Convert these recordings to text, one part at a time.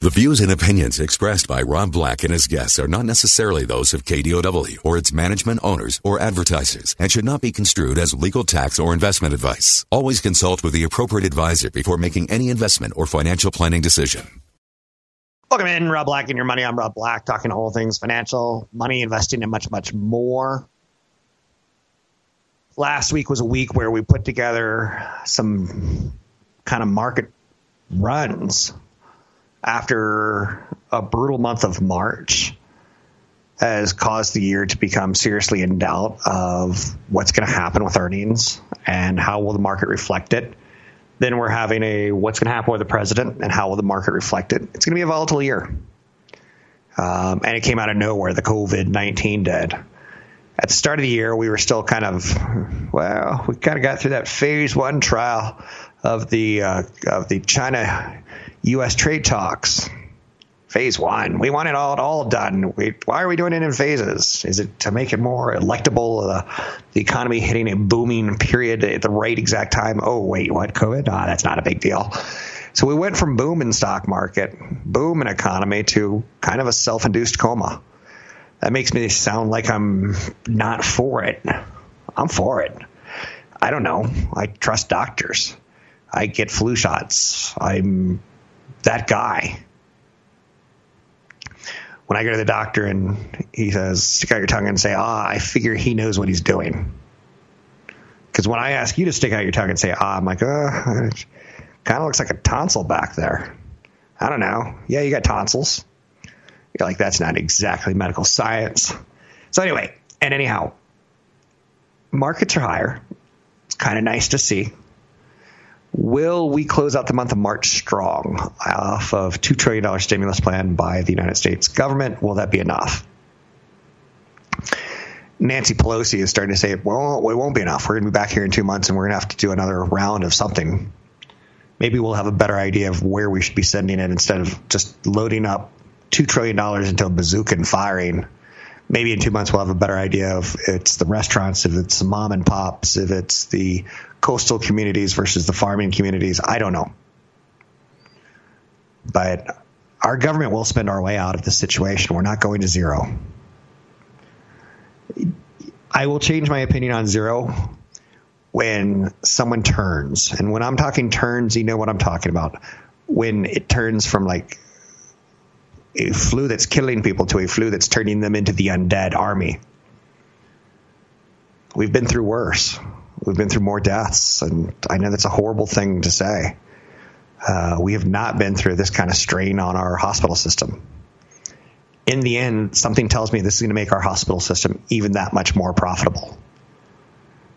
The views and opinions expressed by Rob Black and his guests are not necessarily those of KDOW or its management owners or advertisers and should not be construed as legal tax or investment advice. Always consult with the appropriate advisor before making any investment or financial planning decision. Welcome in, Rob Black and your money. I'm Rob Black, talking all things financial, money, investing, and much, much more. Last week was a week where we put together some kind of market runs after a brutal month of March has caused the year to become seriously in doubt of what's going to happen with earnings and how will the market reflect it. Then we're having a what's going to happen with the president and how will the market reflect it. It's going to be a volatile year. Um, and it came out of nowhere, the COVID 19 did. At the start of the year, we were still kind of, well, we kind of got through that phase one trial of the uh, of the China U.S. trade talks. Phase one, we want it all, all done. We, why are we doing it in phases? Is it to make it more electable? Uh, the economy hitting a booming period at the right exact time? Oh, wait, what? COVID? Ah, that's not a big deal. So we went from boom in stock market, boom in economy to kind of a self-induced coma. That makes me sound like I'm not for it. I'm for it. I don't know. I trust doctors. I get flu shots. I'm that guy. When I go to the doctor and he says, stick out your tongue and say, ah, I figure he knows what he's doing. Because when I ask you to stick out your tongue and say, ah, I'm like, uh, kind of looks like a tonsil back there. I don't know. Yeah, you got tonsils. You're like, that's not exactly medical science. So, anyway, and anyhow, markets are higher. It's kind of nice to see. Will we close out the month of March strong off of $2 trillion stimulus plan by the United States government? Will that be enough? Nancy Pelosi is starting to say, well, it won't be enough. We're going to be back here in two months and we're going to have to do another round of something. Maybe we'll have a better idea of where we should be sending it instead of just loading up $2 trillion into a bazooka and firing. Maybe in two months we'll have a better idea of it's the restaurants, if it's the mom and pops, if it's the coastal communities versus the farming communities. I don't know. But our government will spend our way out of this situation. We're not going to zero. I will change my opinion on zero when someone turns. And when I'm talking turns, you know what I'm talking about. When it turns from like a flu that's killing people to a flu that's turning them into the undead army. We've been through worse. We've been through more deaths, and I know that's a horrible thing to say. Uh, we have not been through this kind of strain on our hospital system. In the end, something tells me this is going to make our hospital system even that much more profitable.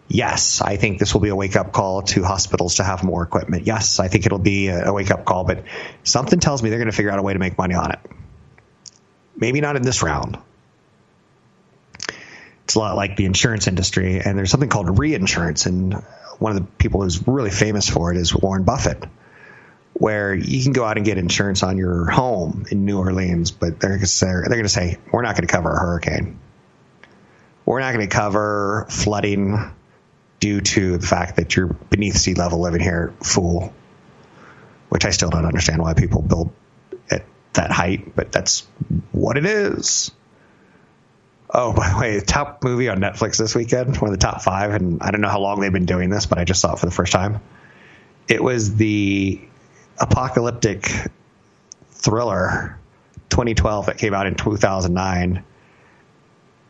Yes, I think this will be a wake up call to hospitals to have more equipment. Yes, I think it'll be a wake up call, but something tells me they're going to figure out a way to make money on it. Maybe not in this round, it's a lot like the insurance industry, and there's something called reinsurance. And one of the people who's really famous for it is Warren Buffett, where you can go out and get insurance on your home in New Orleans, but they're they're going to say we're not going to cover a hurricane. We're not going to cover flooding due to the fact that you're beneath sea level living here, fool. Which I still don't understand why people build at that height, but that's what it is. Oh, by the way, top movie on Netflix this weekend, one of the top five, and I don't know how long they've been doing this, but I just saw it for the first time. It was the apocalyptic thriller 2012 that came out in 2009.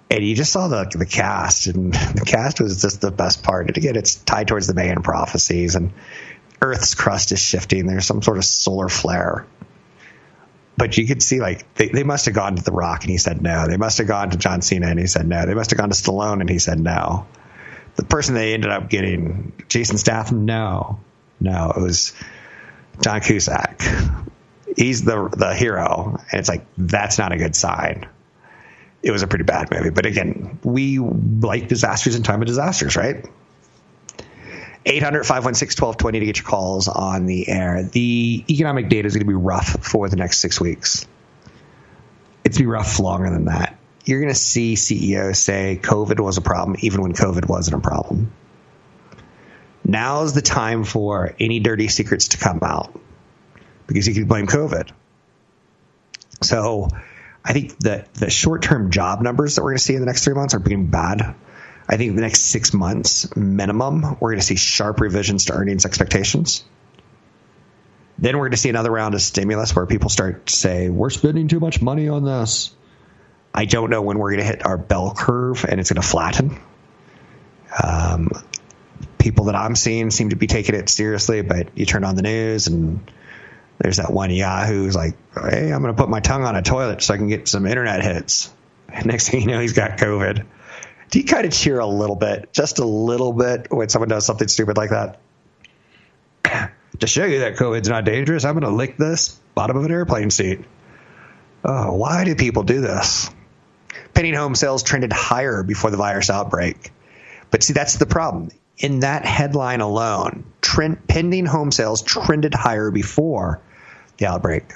And you just saw the the cast, and the cast was just the best part. And again, it's tied towards the Mayan prophecies, and Earth's crust is shifting. There's some sort of solar flare but you could see like they, they must have gone to The Rock and he said no. They must have gone to John Cena and he said no. They must have gone to Stallone and he said no. The person they ended up getting, Jason Statham, no, no, it was John Cusack. he's the the hero, and it's like that's not a good sign. It was a pretty bad movie, but again, we like disasters in time of disasters, right? 800 516 1220 to get your calls on the air. The economic data is going to be rough for the next six weeks. It's going to be rough longer than that. You're going to see CEOs say COVID was a problem, even when COVID wasn't a problem. Now's the time for any dirty secrets to come out because you can blame COVID. So I think that the short term job numbers that we're going to see in the next three months are being bad. I think the next six months minimum, we're going to see sharp revisions to earnings expectations. Then we're going to see another round of stimulus where people start to say, we're spending too much money on this. I don't know when we're going to hit our bell curve and it's going to flatten. Um, people that I'm seeing seem to be taking it seriously, but you turn on the news and there's that one Yahoo who's like, hey, I'm going to put my tongue on a toilet so I can get some internet hits. Next thing you know, he's got COVID. Do you kind of cheer a little bit, just a little bit, when someone does something stupid like that? to show you that COVID's not dangerous, I'm going to lick this bottom of an airplane seat. Oh, why do people do this? Pending home sales trended higher before the virus outbreak. But see, that's the problem. In that headline alone, trend, pending home sales trended higher before the outbreak.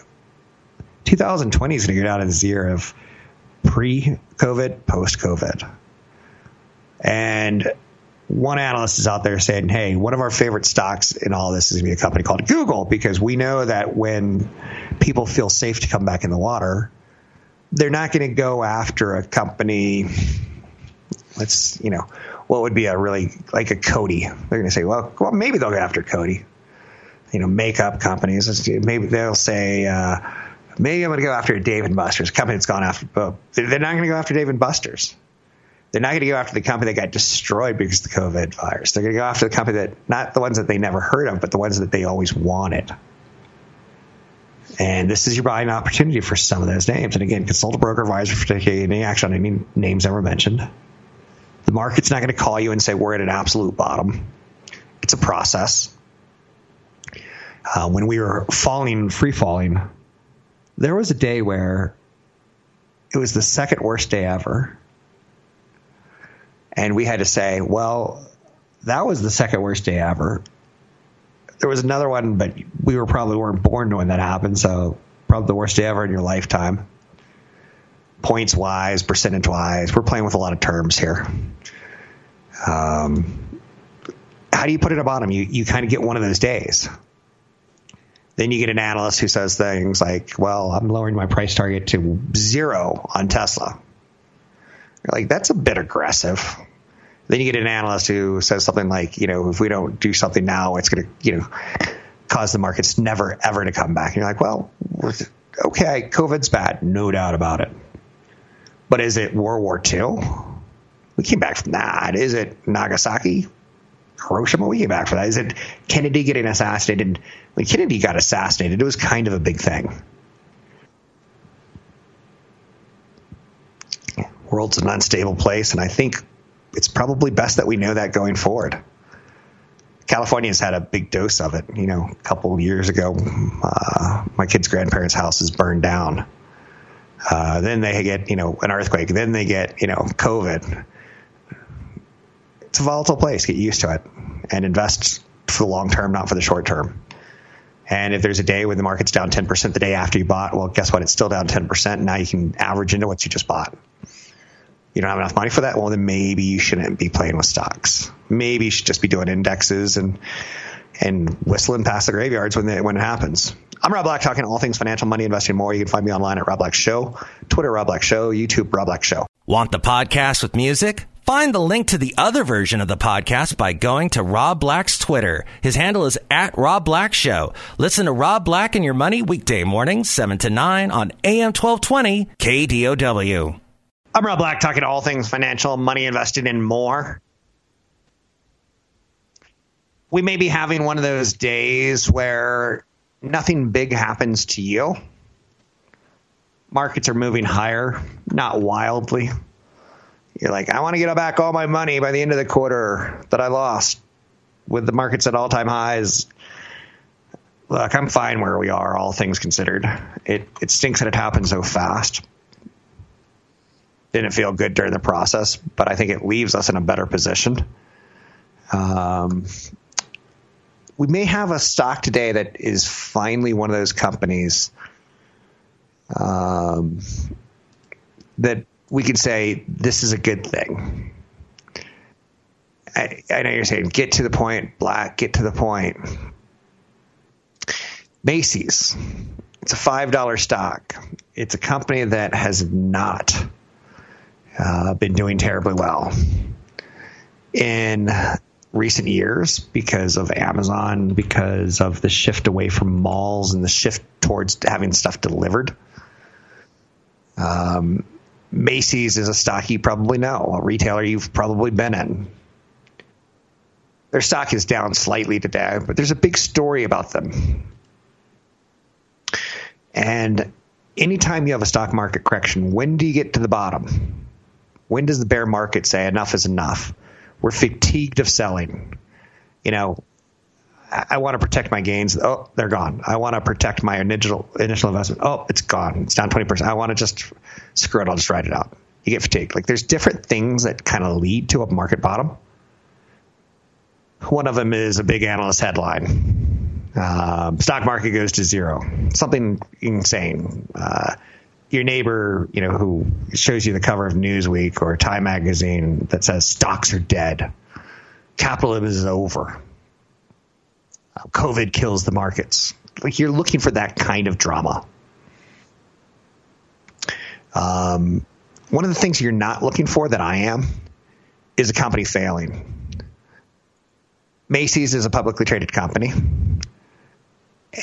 2020 is going to go down as the year of pre COVID, post COVID. And one analyst is out there saying, hey, one of our favorite stocks in all this is going to be a company called Google because we know that when people feel safe to come back in the water, they're not going to go after a company. Let's, you know, what would be a really like a Coty? They're going to say, well, well, maybe they'll go after Coty. You know, makeup companies. Maybe they'll say, uh, maybe I'm going to go after Dave and Buster's. Company that's gone after. They're not going to go after Dave and Buster's. They're not going to go after the company that got destroyed because of the COVID virus. They're going to go after the company that, not the ones that they never heard of, but the ones that they always wanted. And this is your buying opportunity for some of those names. And again, consult a broker advisor for taking any action on any names ever mentioned. The market's not going to call you and say we're at an absolute bottom. It's a process. Uh, when we were falling, free falling, there was a day where it was the second worst day ever and we had to say, well, that was the second worst day ever. There was another one, but we were probably weren't born when that happened, so probably the worst day ever in your lifetime. Points wise, percentage wise, we're playing with a lot of terms here. Um, how do you put it at bottom? You you kind of get one of those days. Then you get an analyst who says things like, "Well, I'm lowering my price target to zero on Tesla." You're like, that's a bit aggressive. Then you get an analyst who says something like, you know, if we don't do something now, it's going to, you know, cause the markets never ever to come back. And you're like, well, okay, COVID's bad, no doubt about it. But is it World War II? We came back from that. Is it Nagasaki? Hiroshima? We came back from that. Is it Kennedy getting assassinated? When Kennedy got assassinated, it was kind of a big thing. world's an unstable place, and I think it's probably best that we know that going forward. California's had a big dose of it. You know, a couple years ago, uh, my kid's grandparents' house is burned down. Uh, then they get, you know, an earthquake. Then they get, you know, COVID. It's a volatile place. Get used to it and invest for the long term, not for the short term. And if there's a day when the market's down 10% the day after you bought, well, guess what? It's still down 10%. Now you can average into what you just bought you don't have enough money for that, well, then maybe you shouldn't be playing with stocks. Maybe you should just be doing indexes and and whistling past the graveyards when they, when it happens. I'm Rob Black, talking all things financial, money, investing, more. You can find me online at Rob Black Show, Twitter Rob Black Show, YouTube Rob Black Show. Want the podcast with music? Find the link to the other version of the podcast by going to Rob Black's Twitter. His handle is at Rob Black Show. Listen to Rob Black and Your Money weekday mornings, 7 to 9 on AM 1220 KDOW. I'm Rob Black, talking all things financial, money invested, and more. We may be having one of those days where nothing big happens to you. Markets are moving higher, not wildly. You're like, I want to get back all my money by the end of the quarter that I lost with the markets at all time highs. look, I'm fine where we are, all things considered. It it stinks that it happened so fast. Didn't feel good during the process, but I think it leaves us in a better position. Um, we may have a stock today that is finally one of those companies um, that we could say this is a good thing. I, I know you're saying get to the point, black, get to the point. Macy's. It's a $5 stock. It's a company that has not uh, been doing terribly well in recent years because of Amazon, because of the shift away from malls and the shift towards having stuff delivered. Um, Macy's is a stock you probably know, a retailer you've probably been in. Their stock is down slightly today, but there's a big story about them. And anytime you have a stock market correction, when do you get to the bottom? When does the bear market say enough is enough? We're fatigued of selling. You know, I, I want to protect my gains. Oh, they're gone. I want to protect my initial initial investment. Oh, it's gone. It's down twenty percent. I want to just screw it. I'll just write it out. You get fatigued. Like there's different things that kind of lead to a market bottom. One of them is a big analyst headline. Um, stock market goes to zero. Something insane. Uh, your neighbor, you know, who shows you the cover of Newsweek or Time magazine that says stocks are dead. Capitalism is over. COVID kills the markets. Like you're looking for that kind of drama. Um, one of the things you're not looking for that I am is a company failing. Macy's is a publicly traded company.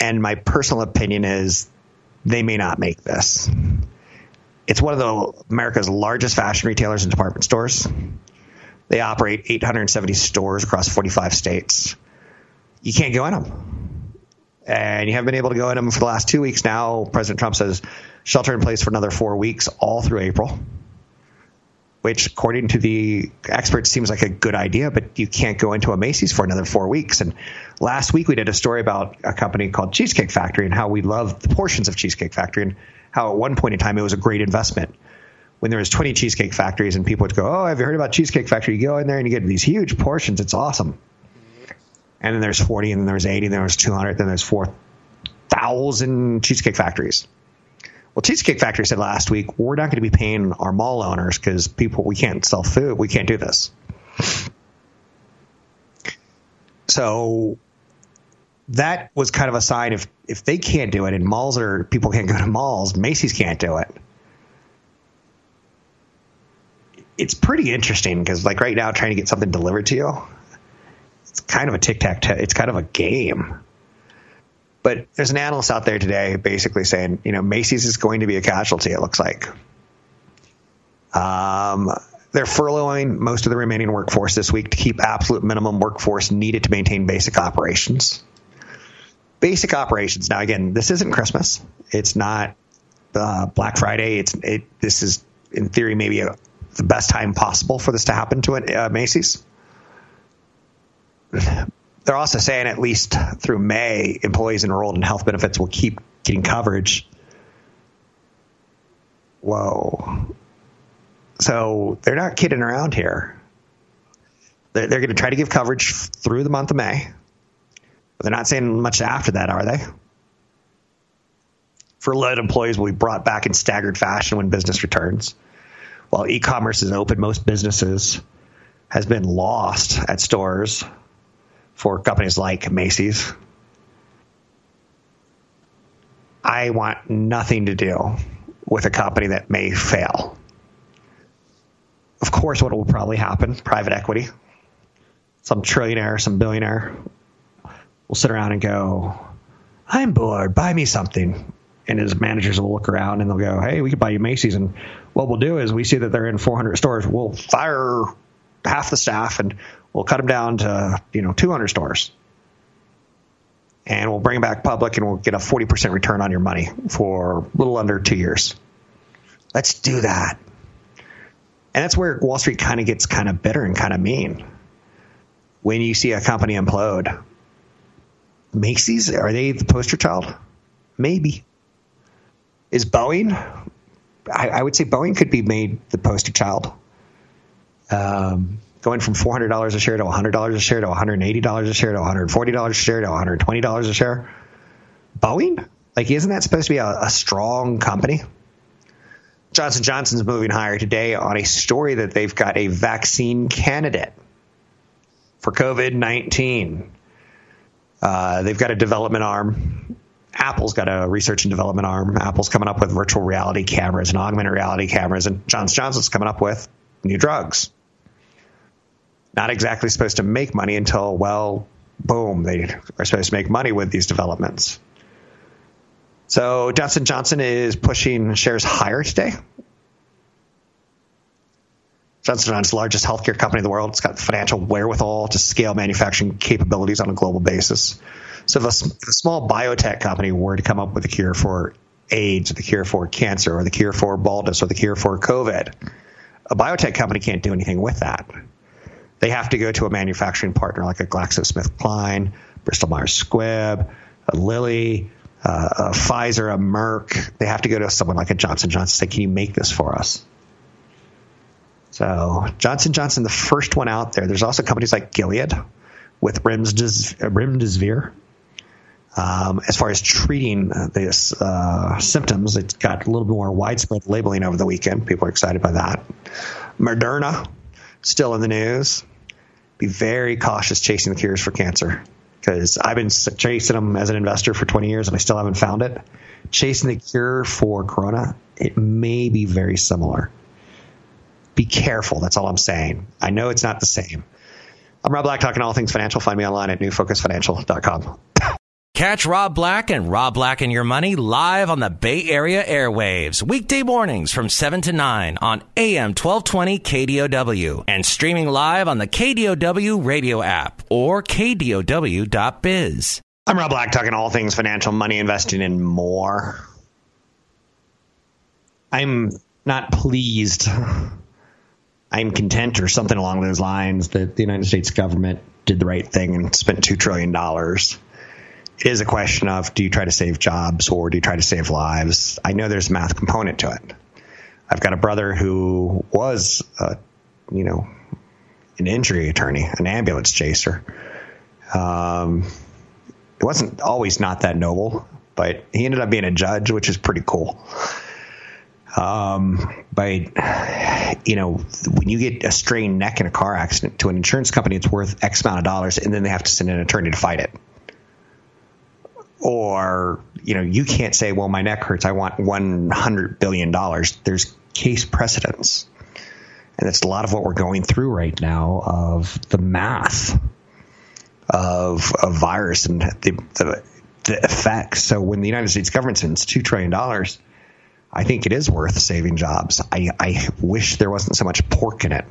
And my personal opinion is they may not make this. It's one of the America's largest fashion retailers and department stores. They operate 870 stores across 45 states. You can't go in them. And you haven't been able to go in them for the last two weeks now. President Trump says shelter in place for another four weeks, all through April, which, according to the experts, seems like a good idea, but you can't go into a Macy's for another four weeks. And last week we did a story about a company called Cheesecake Factory and how we love the portions of Cheesecake Factory and how at one point in time it was a great investment. When there was 20 cheesecake factories and people would go, "Oh, have you heard about Cheesecake Factory?" You go in there and you get these huge portions. It's awesome. And then there's 40, and then there's 80, and then there's 200, then there's 4,000 cheesecake factories. Well, Cheesecake Factory said last week, we're not going to be paying our mall owners because people, we can't sell food. We can't do this. So that was kind of a sign if, if they can't do it and malls are, people can't go to malls, Macy's can't do it. It's pretty interesting because like right now trying to get something delivered to you, it's kind of a tic tac toe. It's kind of a game. But there's an analyst out there today basically saying, you know, Macy's is going to be a casualty, it looks like. Um, they're furloughing most of the remaining workforce this week to keep absolute minimum workforce needed to maintain basic operations. Basic operations. Now, again, this isn't Christmas. It's not uh, Black Friday. It's it. This is, in theory, maybe a, the best time possible for this to happen to uh, Macy's they're also saying at least through May, employees enrolled in health benefits will keep getting coverage. Whoa. So they're not kidding around here. They're, they're going to try to give coverage through the month of May. They're not saying much after that, are they? For Furloughed employees will be brought back in staggered fashion when business returns. While e commerce is open, most businesses has been lost at stores for companies like Macy's. I want nothing to do with a company that may fail. Of course, what will probably happen private equity, some trillionaire, some billionaire will sit around and go, I'm bored, buy me something. And his managers will look around and they'll go, Hey, we could buy you Macy's. And what we'll do is we see that they're in 400 stores. We'll fire half the staff and we'll cut them down to you know 200 stores and we'll bring them back public and we'll get a 40% return on your money for a little under two years let's do that and that's where wall street kind of gets kind of bitter and kind of mean when you see a company implode Macy's, are they the poster child? Maybe. Is Boeing? I, I would say Boeing could be made the poster child. Um, going from $400 a share to $100 a share to $180 a share to $140 a share to $120 a share. Boeing? Like, isn't that supposed to be a, a strong company? Johnson Johnson's moving higher today on a story that they've got a vaccine candidate for COVID 19. Uh, they've got a development arm. Apple's got a research and development arm. Apple's coming up with virtual reality cameras and augmented reality cameras, and Johnson Johnson's coming up with new drugs. Not exactly supposed to make money until, well, boom, they are supposed to make money with these developments. So Johnson Johnson is pushing shares higher today. The largest healthcare company in the world. It's got the financial wherewithal to scale manufacturing capabilities on a global basis. So if a, if a small biotech company were to come up with a cure for AIDS, or the cure for cancer, or the cure for baldness, or the cure for COVID, a biotech company can't do anything with that. They have to go to a manufacturing partner like a GlaxoSmithKline, Bristol Myers Squibb, a Lilly, uh, a Pfizer, a Merck. They have to go to someone like a Johnson Johnson and say, "Can you make this for us?" So Johnson Johnson, the first one out there. There's also companies like Gilead with remdesivir. Um, as far as treating these uh, symptoms, it's got a little bit more widespread labeling over the weekend. People are excited by that. Moderna, still in the news. Be very cautious chasing the cures for cancer because I've been chasing them as an investor for 20 years and I still haven't found it. Chasing the cure for corona, it may be very similar be careful. That's all I'm saying. I know it's not the same. I'm Rob Black, talking all things financial. Find me online at newfocusfinancial.com. Catch Rob Black and Rob Black and Your Money live on the Bay Area airwaves, weekday mornings from 7 to 9 on AM 1220 KDOW and streaming live on the KDOW radio app or KDOW.biz. I'm Rob Black, talking all things financial, money, investing, and more. I'm not pleased I'm content or something along those lines that the United States government did the right thing and spent $2 trillion. It is a question of do you try to save jobs or do you try to save lives? I know there's a math component to it. I've got a brother who was, a, you know, an injury attorney, an ambulance chaser. Um, it wasn't always not that noble, but he ended up being a judge, which is pretty cool um, by you know when you get a strained neck in a car accident to an insurance company it's worth x amount of dollars and then they have to send an attorney to fight it. Or you know you can't say well my neck hurts. I want 100 billion dollars. There's case precedents. And that's a lot of what we're going through right now of the math of a virus and the, the, the effects. So when the united states government spends $2 trillion I think it is worth saving jobs. I, I wish there wasn't so much pork in it.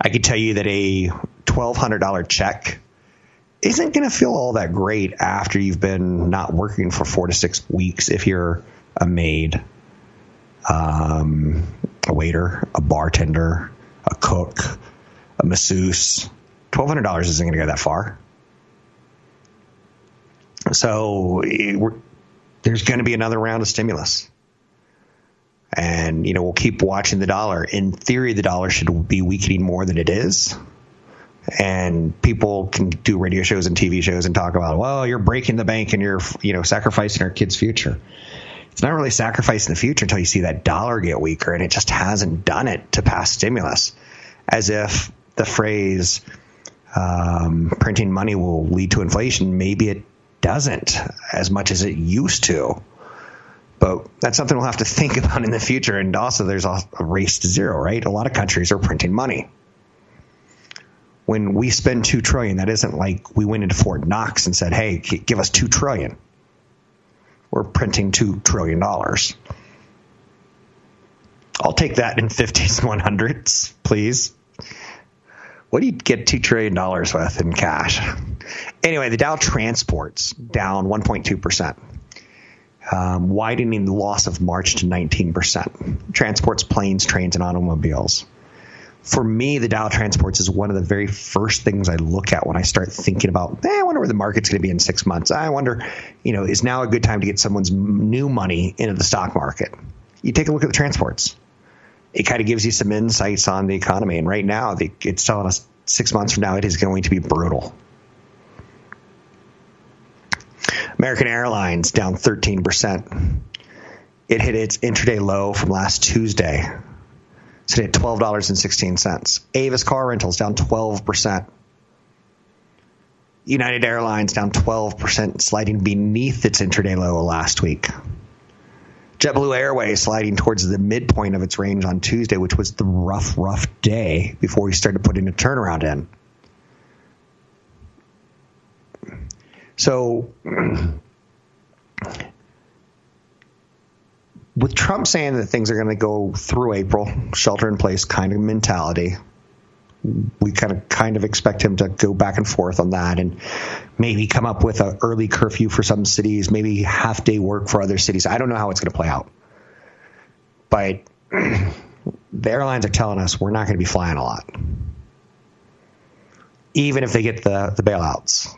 I could tell you that a $1,200 check isn't going to feel all that great after you've been not working for four to six weeks if you're a maid, um, a waiter, a bartender, a cook, a masseuse. $1,200 isn't going to go that far. So there's going to be another round of stimulus. And, you know, we'll keep watching the dollar. In theory, the dollar should be weakening more than it is. And people can do radio shows and TV shows and talk about, well, you're breaking the bank and you're, you know, sacrificing our kids' future. It's not really sacrificing the future until you see that dollar get weaker, and it just hasn't done it to pass stimulus. As if the phrase um, printing money will lead to inflation. Maybe it doesn't as much as it used to. But that's something we'll have to think about in the future. And also, there's a, race to zero, right? A lot of countries are printing money. When we spend two trillion, that isn't like we went into Fort Knox and said, "Hey, give us two trillion. We're printing two trillion dollars. I'll take that in fifties and one hundreds, please what do you get $2 trillion with in cash? Anyway, the Dow transports down 1.2%, um, widening the loss of March to 19%. Transports planes, trains, and automobiles. for me, the Dow Transports is one of the very first things I look at when I start thinking about, eh, I wonder where the market's going to be in six months. I wonder, you know, is now a good time to get someone's new money into the stock market? You take a look at the transports. It kind of gives you some insights on the economy. And right now, it's telling us six months from now, it is going to be brutal. American Airlines down 13%. It hit its intraday low from last Tuesday sitting at $12.16. Avis Car Rentals down 12%. United Airlines down 12%, sliding beneath its intraday low last week. JetBlue Airways sliding towards the midpoint of its range on Tuesday, which was the rough, rough day before we started putting a turnaround in. So with Trump saying that things are going to go through April, shelter in place kind of mentality, we kind of kind of expect him to go back and forth on that and maybe come up with an early curfew for some cities, maybe half day work for other cities. I don't know how it's going to play out. But the airlines are telling us we're not going to be flying a lot. Even if they get the, the bailouts.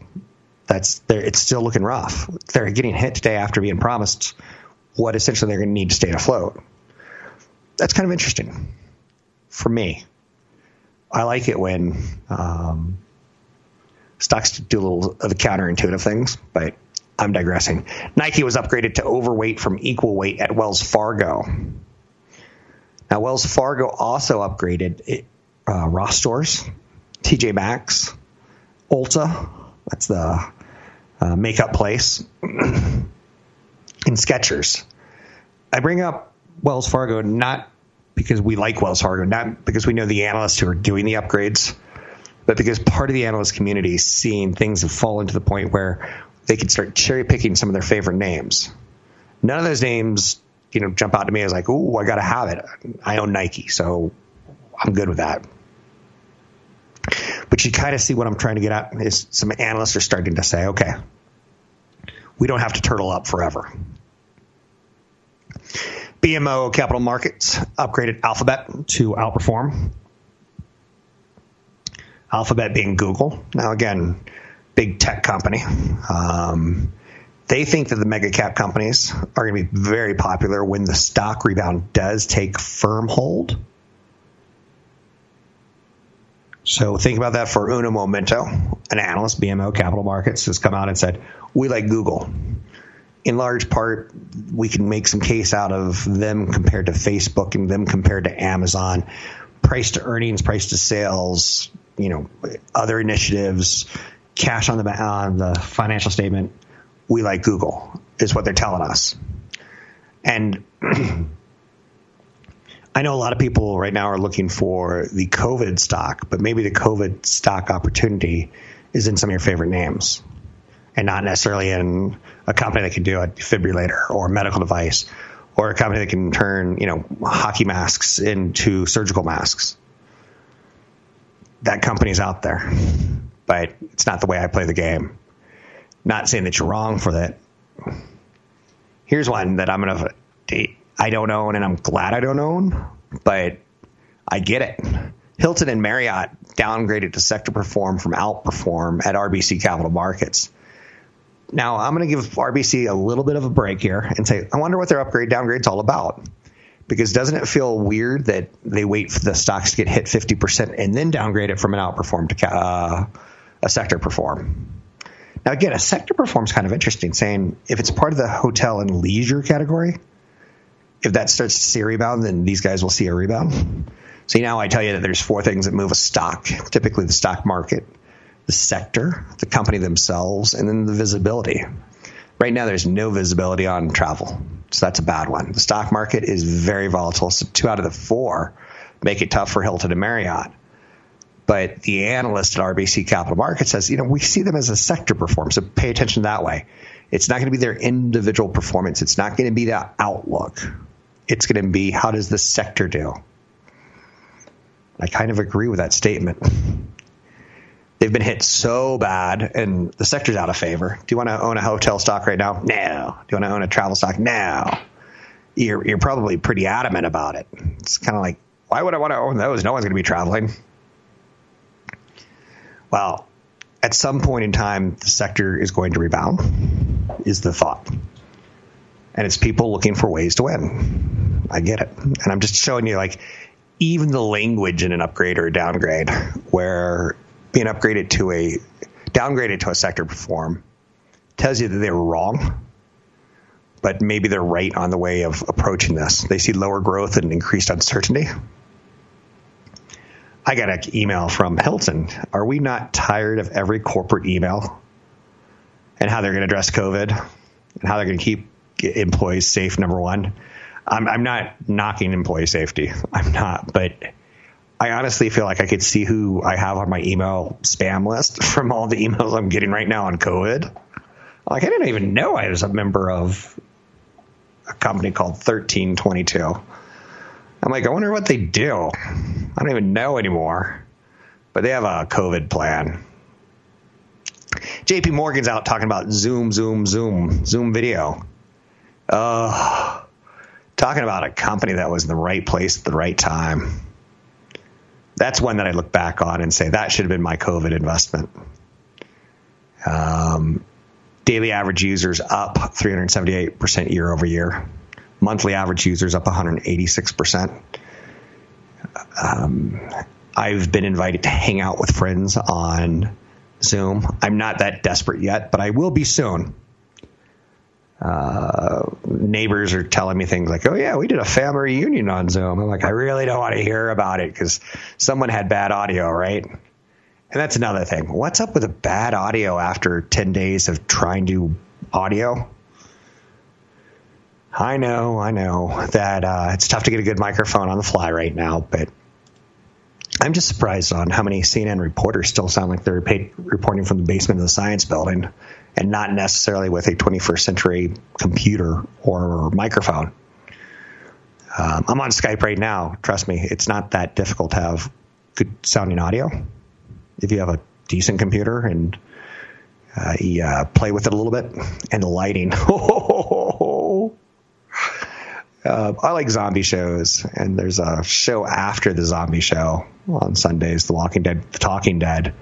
That's it's still looking rough. They're getting hit today after being promised what essentially they're going to need to stay afloat. That's kind of interesting for me. I like it when um, stocks do a little of the counterintuitive things, but I'm digressing. Nike was upgraded to overweight from equal weight at Wells Fargo. Now, Wells Fargo also upgraded it, uh, Ross Stores, TJ Maxx, Ulta, that's the uh, makeup place, in Skechers. I bring up Wells Fargo not because we like Wells Fargo, not because we know the analysts who are doing the upgrades, but because part of the analyst community is seeing things have fallen to the point where they can start cherry picking some of their favorite names. None of those names, you know, jump out to me as like, "Ooh, I got to have it." I own Nike, so I'm good with that. But you kind of see what I'm trying to get at is some analysts are starting to say, "Okay, we don't have to turtle up forever." BMO Capital Markets upgraded Alphabet to outperform. Alphabet being Google. Now, again, big tech company. Um, they think that the mega cap companies are going to be very popular when the stock rebound does take firm hold. So think about that for Uno Momento. An analyst, BMO Capital Markets, has come out and said, we like Google in large part, we can make some case out of them compared to Facebook and them compared to Amazon. Price to earnings, price to sales, you know, other initiatives, cash on the on the financial statement. We like Google is what they're telling us, and. I know a lot of people right now are looking for the COVID stock, but maybe the COVID stock opportunity is in some of your favorite names and not necessarily in a company that can do a defibrillator or a medical device or a company that can turn, you know, hockey masks into surgical masks. That company's out there, but it's not the way I play the game. Not saying that you're wrong for that. Here's one that I'm going to, I don't own and I'm glad I don't own, but I get it. Hilton and Marriott downgraded to sector perform from outperform at RBC Capital Markets. Now, I'm going to give RBC a little bit of a break here and say, I wonder what their upgrade downgrade's all about. Because doesn't it feel weird that they wait for the stocks to get hit 50% and then downgrade it from an outperform to uh, a sector perform? Now, again, a sector perform is kind of interesting, saying if it's part of the hotel and leisure category, if that starts to see a rebound, then these guys will see a rebound. See, now I tell you that there's four things that move a stock, typically the stock market, the sector, the company themselves, and then the visibility. Right now, there's no visibility on travel. So that's a bad one. The stock market is very volatile. So two out of the four make it tough for Hilton and Marriott. But the analyst at RBC Capital Markets says, you know, we see them as a sector perform. So pay attention that way. It's not going to be their individual performance. It's not going to be the outlook. It's going to be how does the sector do? I kind of agree with that statement. They've been hit so bad, and the sector's out of favor. Do you want to own a hotel stock right now? No. Do you want to own a travel stock? No. You're you're probably pretty adamant about it. It's kind of like Why would I want to own those? No one's going to be traveling. Well, at some point in time, the sector is going to rebound, is the thought. And it's people looking for ways to win. I get it. And I'm just showing you, like, even the language in an upgrade or a downgrade, where being upgraded to a downgraded to a sector perform tells you that they were wrong, but maybe they're right on the way of approaching this. They see lower growth and increased uncertainty. I got an email from Hilton. Are we not tired of every corporate email and how they're going to address COVID and how they're going to keep employees safe? Number one, I'm, I'm not knocking employee safety. I'm not, but I honestly feel like I could see who I have on my email spam list from all the emails I'm getting right now on COVID. Like I didn't even know I was a member of a company called 1322. I'm like, I wonder what they do. I don't even know anymore. But they have a COVID plan. JP Morgan's out talking about Zoom, Zoom, Zoom, Zoom video. Talking about a company that was in the right place at the right time. That's one that I look back on and say that should have been my COVID investment. Um, daily average users up 378% year over year monthly average users up 186%. Um, I've been invited to hang out with friends on Zoom. I'm not that desperate yet, but I will be soon. Uh, neighbors are telling me things like, "Oh yeah, we did a family reunion on Zoom." I'm like, I really don't want to hear about it because someone had bad audio, right? And that's another thing. What's up with the bad audio after 10 days of trying to audio? I know, I know that uh, it's tough to get a good microphone on the fly right now, but I'm just surprised on how many CNN reporters still sound like they're paid, reporting from the basement of the science building and not necessarily with a 21st century computer or microphone. Um, I'm on Skype right now. Trust me, it's not that difficult to have good sounding audio if you have a decent computer and uh, you uh, play with it a little bit. And the lighting. Uh, I like zombie shows, and there's a show after the zombie show on Sundays, The Walking Dead, The Talking Dead,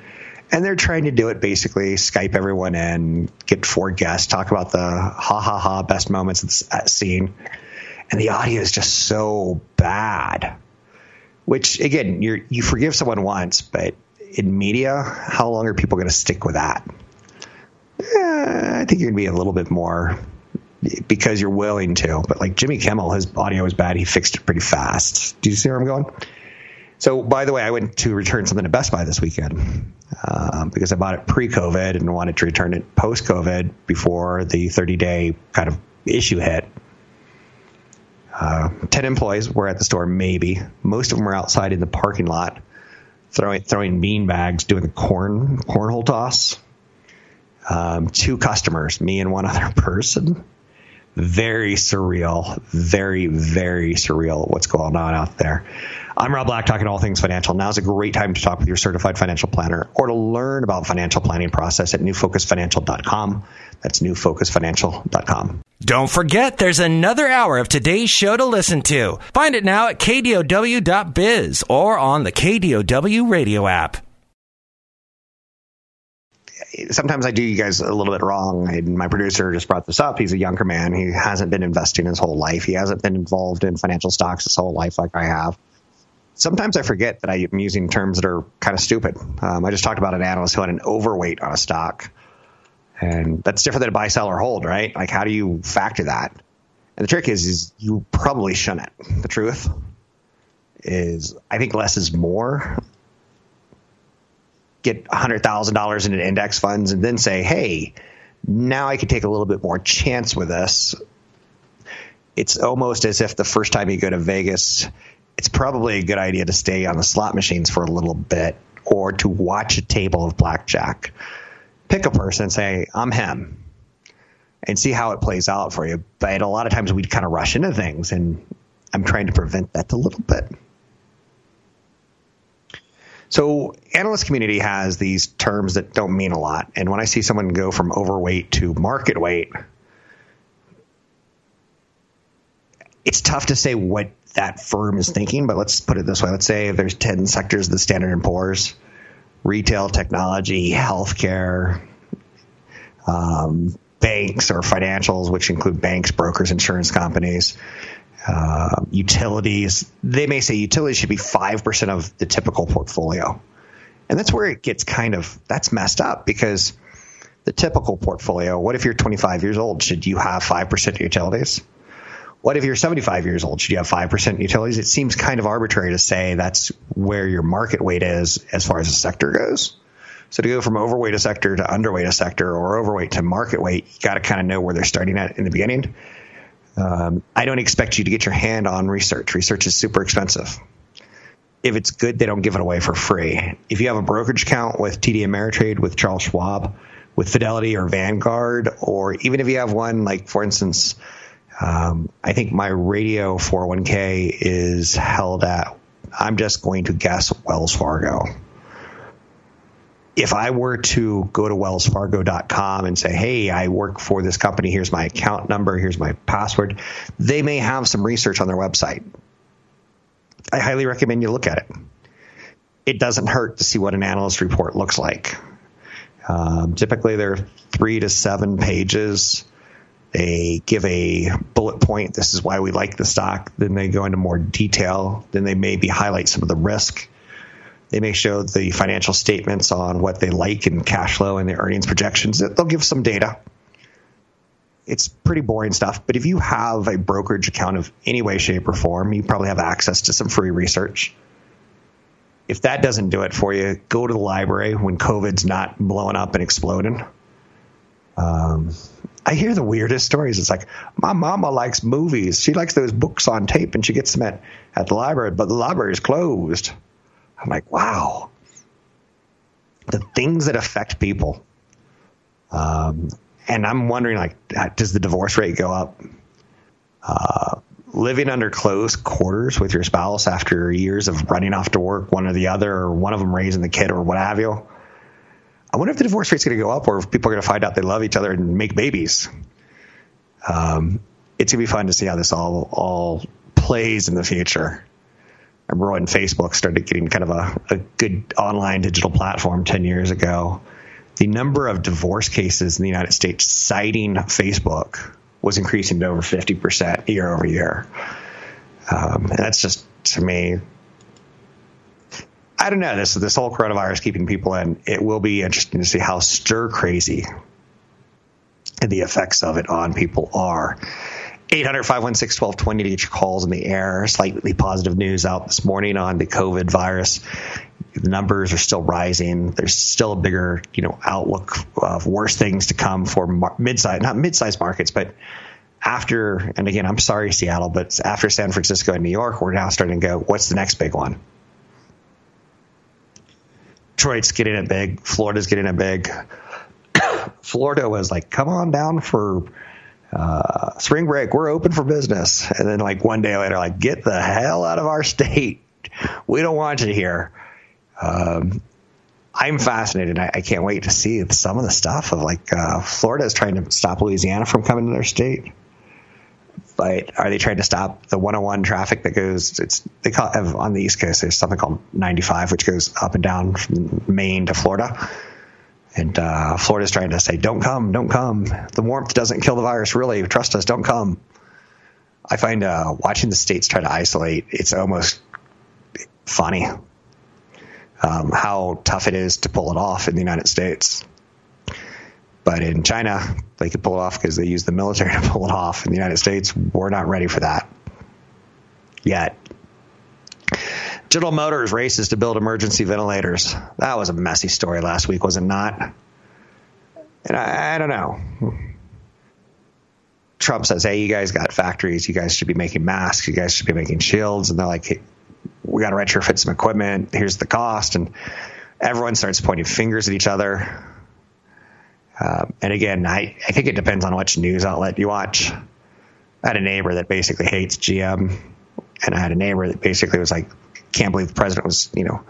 and they're trying to do it basically Skype everyone in, get four guests, talk about the ha ha ha best moments of the scene, and the audio is just so bad. Which again, you you forgive someone once, but in media, how long are people going to stick with that? Eh, I think you're going to be a little bit more because you're willing to. But like Jimmy Kimmel, his audio was bad. He fixed it pretty fast. Do you see where I'm going? So, by the way, I went to return something to Best Buy this weekend um, because I bought it pre-COVID and wanted to return it post-COVID before the 30-day kind of issue hit. Uh, Ten employees were at the store, maybe. Most of them were outside in the parking lot, throwing throwing bean bags, doing the corn cornhole toss. Um, two customers, me and one other person very surreal, very, very surreal what's going on out there. I'm Rob Black, talking all things financial. Now's a great time to talk with your certified financial planner or to learn about financial planning process at newfocusfinancial.com. That's newfocusfinancial.com. Don't forget, there's another hour of today's show to listen to. Find it now at kdow.biz or on the KDOW radio app sometimes I do you guys a little bit wrong. And my producer just brought this up. He's a younger man. He hasn't been investing his whole life. He hasn't been involved in financial stocks his whole life like I have. Sometimes I forget that I'm using terms that are kind of stupid. Um, I just talked about an analyst who had an overweight on a stock. And that's different than a buy, sell, or hold, right? Like, how do you factor that? And the trick is, is you probably shouldn't. The truth is, I think less is more get $100,000 into index funds and then say, hey, now I can take a little bit more chance with this. It's almost as if the first time you go to Vegas, it's probably a good idea to stay on the slot machines for a little bit or to watch a table of blackjack. Pick a person and say, I'm him, and see how it plays out for you. But a lot of times we kind of rush into things, and I'm trying to prevent that a little bit. So analyst community has these terms that don't mean a lot. And when I see someone go from overweight to market weight, it's tough to say what that firm is thinking, but let's put it this way. Let's say there's 10 sectors of the Standard & Poor's, retail, technology, healthcare, um, banks or financials, which include banks, brokers, insurance companies, uh, utilities. They may say utilities should be 5% of the typical portfolio. And that's where it gets kind of, that's messed up because the typical portfolio, what if you're 25 years old? Should you have 5% utilities? What if you're 75 years old? Should you have 5% utilities? It seems kind of arbitrary to say that's where your market weight is as far as the sector goes. So to go from overweight a sector to underweight a sector or overweight to market weight, you got to kind of know where they're starting at in the beginning. Um, I don't expect you to get your hand on research. Research is super expensive. If it's good, they don't give it away for free. If you have a brokerage account with TD Ameritrade, with Charles Schwab, with Fidelity or Vanguard, or even if you have one like, for instance, um, I think my radio 401k is held at, I'm just going to guess Wells Fargo. If I were to go to wellsfargo.com and say, hey, I work for this company, here's my account number, here's my password, they may have some research on their website. I highly recommend you look at it. It doesn't hurt to see what an analyst report looks like. Um, typically, they're three to seven pages they give a bullet point. This is why we like the stock. Then they go into more detail. Then they maybe highlight some of the risk. They may show the financial statements on what they like in cash flow and the earnings projections. They'll give some data. It's pretty boring stuff. But if you have a brokerage account of any way, shape, or form, you probably have access to some free research. If that doesn't do it for you, go to the library when COVID's not blowing up and exploding. Um, I hear the weirdest stories. It's like my mama likes movies. She likes those books on tape, and she gets them at, at the library, but the library is closed. I'm like, wow. The things that affect people. Um, and I'm wondering, like, uh, does the divorce rate go up? Uh, living under close quarters with your spouse after years of running off to work, one or the other, or one of them raising the kid, or what have you I wonder if the divorce rate's going to go up or if people are going to find out they love each other and make babies. Um, it's going to be fun to see how this all all plays in the future. Remember when Facebook started getting kind of a, a good online digital platform 10 years ago. The number of divorce cases in the United States citing Facebook was increasing to over 50% year over year. Um, and that's just, to me, I don't know. This this whole coronavirus keeping people in. It will be interesting to see how stir crazy the effects of it on people are. 800 516 1220 to get your calls in the air. Slightly positive news out this morning on the COVID virus. The numbers are still rising. There's still a bigger, you know, outlook of worse things to come for mid-size, not mid-sized markets, but after, and again, I'm sorry, Seattle, but after San Francisco and New York, we're now starting to go, what's the next big one? Detroit's getting it big. Florida's getting it big. Florida was like, come on down for uh, spring break. We're open for business. And then like one day later, like, get the hell out of our state. We don't want you here. Um, I'm fascinated. I, I, can't wait to see some of the stuff of like uh, Florida is trying to stop Louisiana from coming to their state but are they trying to stop the 101 traffic that goes? It's they call on the East Coast. There's something called 95, which goes up and down from Maine to Florida. And uh, Florida's trying to say, "Don't come, don't come. The warmth doesn't kill the virus. Really, trust us. Don't come." I find uh, watching the states try to isolate. It's almost funny um, how tough it is to pull it off in the United States. But in China, they could pull it off because they use the military to pull it off. In the United States, we're not ready for that yet. General Motors races to build emergency ventilators. That was a messy story last week, was it not? And I, I don't know. Trump says, "Hey, you guys got factories. You guys should be making masks. You guys should be making shields." And they're like, hey, "We got to retrofit some equipment. Here's the cost." And everyone starts pointing fingers at each other. Um, and again, I, I think it depends on which news outlet you watch. I had a neighbor that basically hates GM, and I had a neighbor that basically was like, can't believe the president was, you know,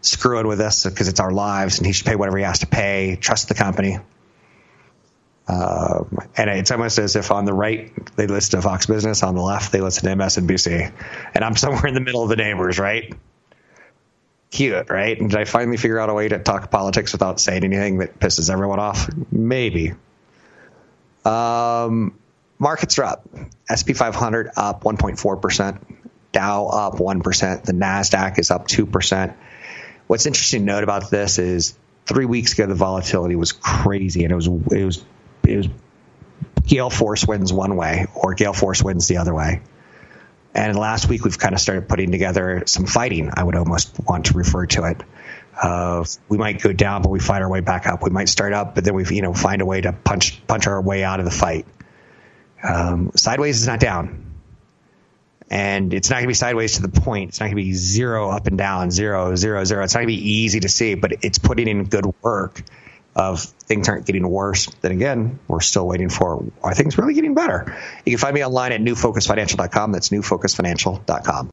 screwing with us because it's our lives and he should pay whatever he has to pay, trust the company. Um, and it's almost as if on the right they listen to Fox Business, on the left they listen to MSNBC, and I'm somewhere in the middle of the neighbors, right? Cute, right? And did I finally figure out a way to talk politics without saying anything that pisses everyone off? Maybe. Um, markets are up. SP 500 up 1.4 percent. Dow up 1%. The NASDAQ is up 2%. What's interesting to note about this is three weeks ago, the volatility was crazy and it was, it was, it was gale force winds one way or gale force winds the other way. And last week, we've kind of started putting together some fighting. I would almost want to refer to it. Uh, we might go down, but we fight our way back up. We might start up, but then we, you know, find a way to punch punch our way out of the fight. Um, sideways is not down and it's not going to be sideways to the point. It's not going to be zero up and down, zero, zero, zero. It's not going to be easy to see, but it's putting in good work of things aren't getting worse. Then again, we're still waiting for are things really getting better? You can find me online at newfocusfinancial.com. That's newfocusfinancial.com.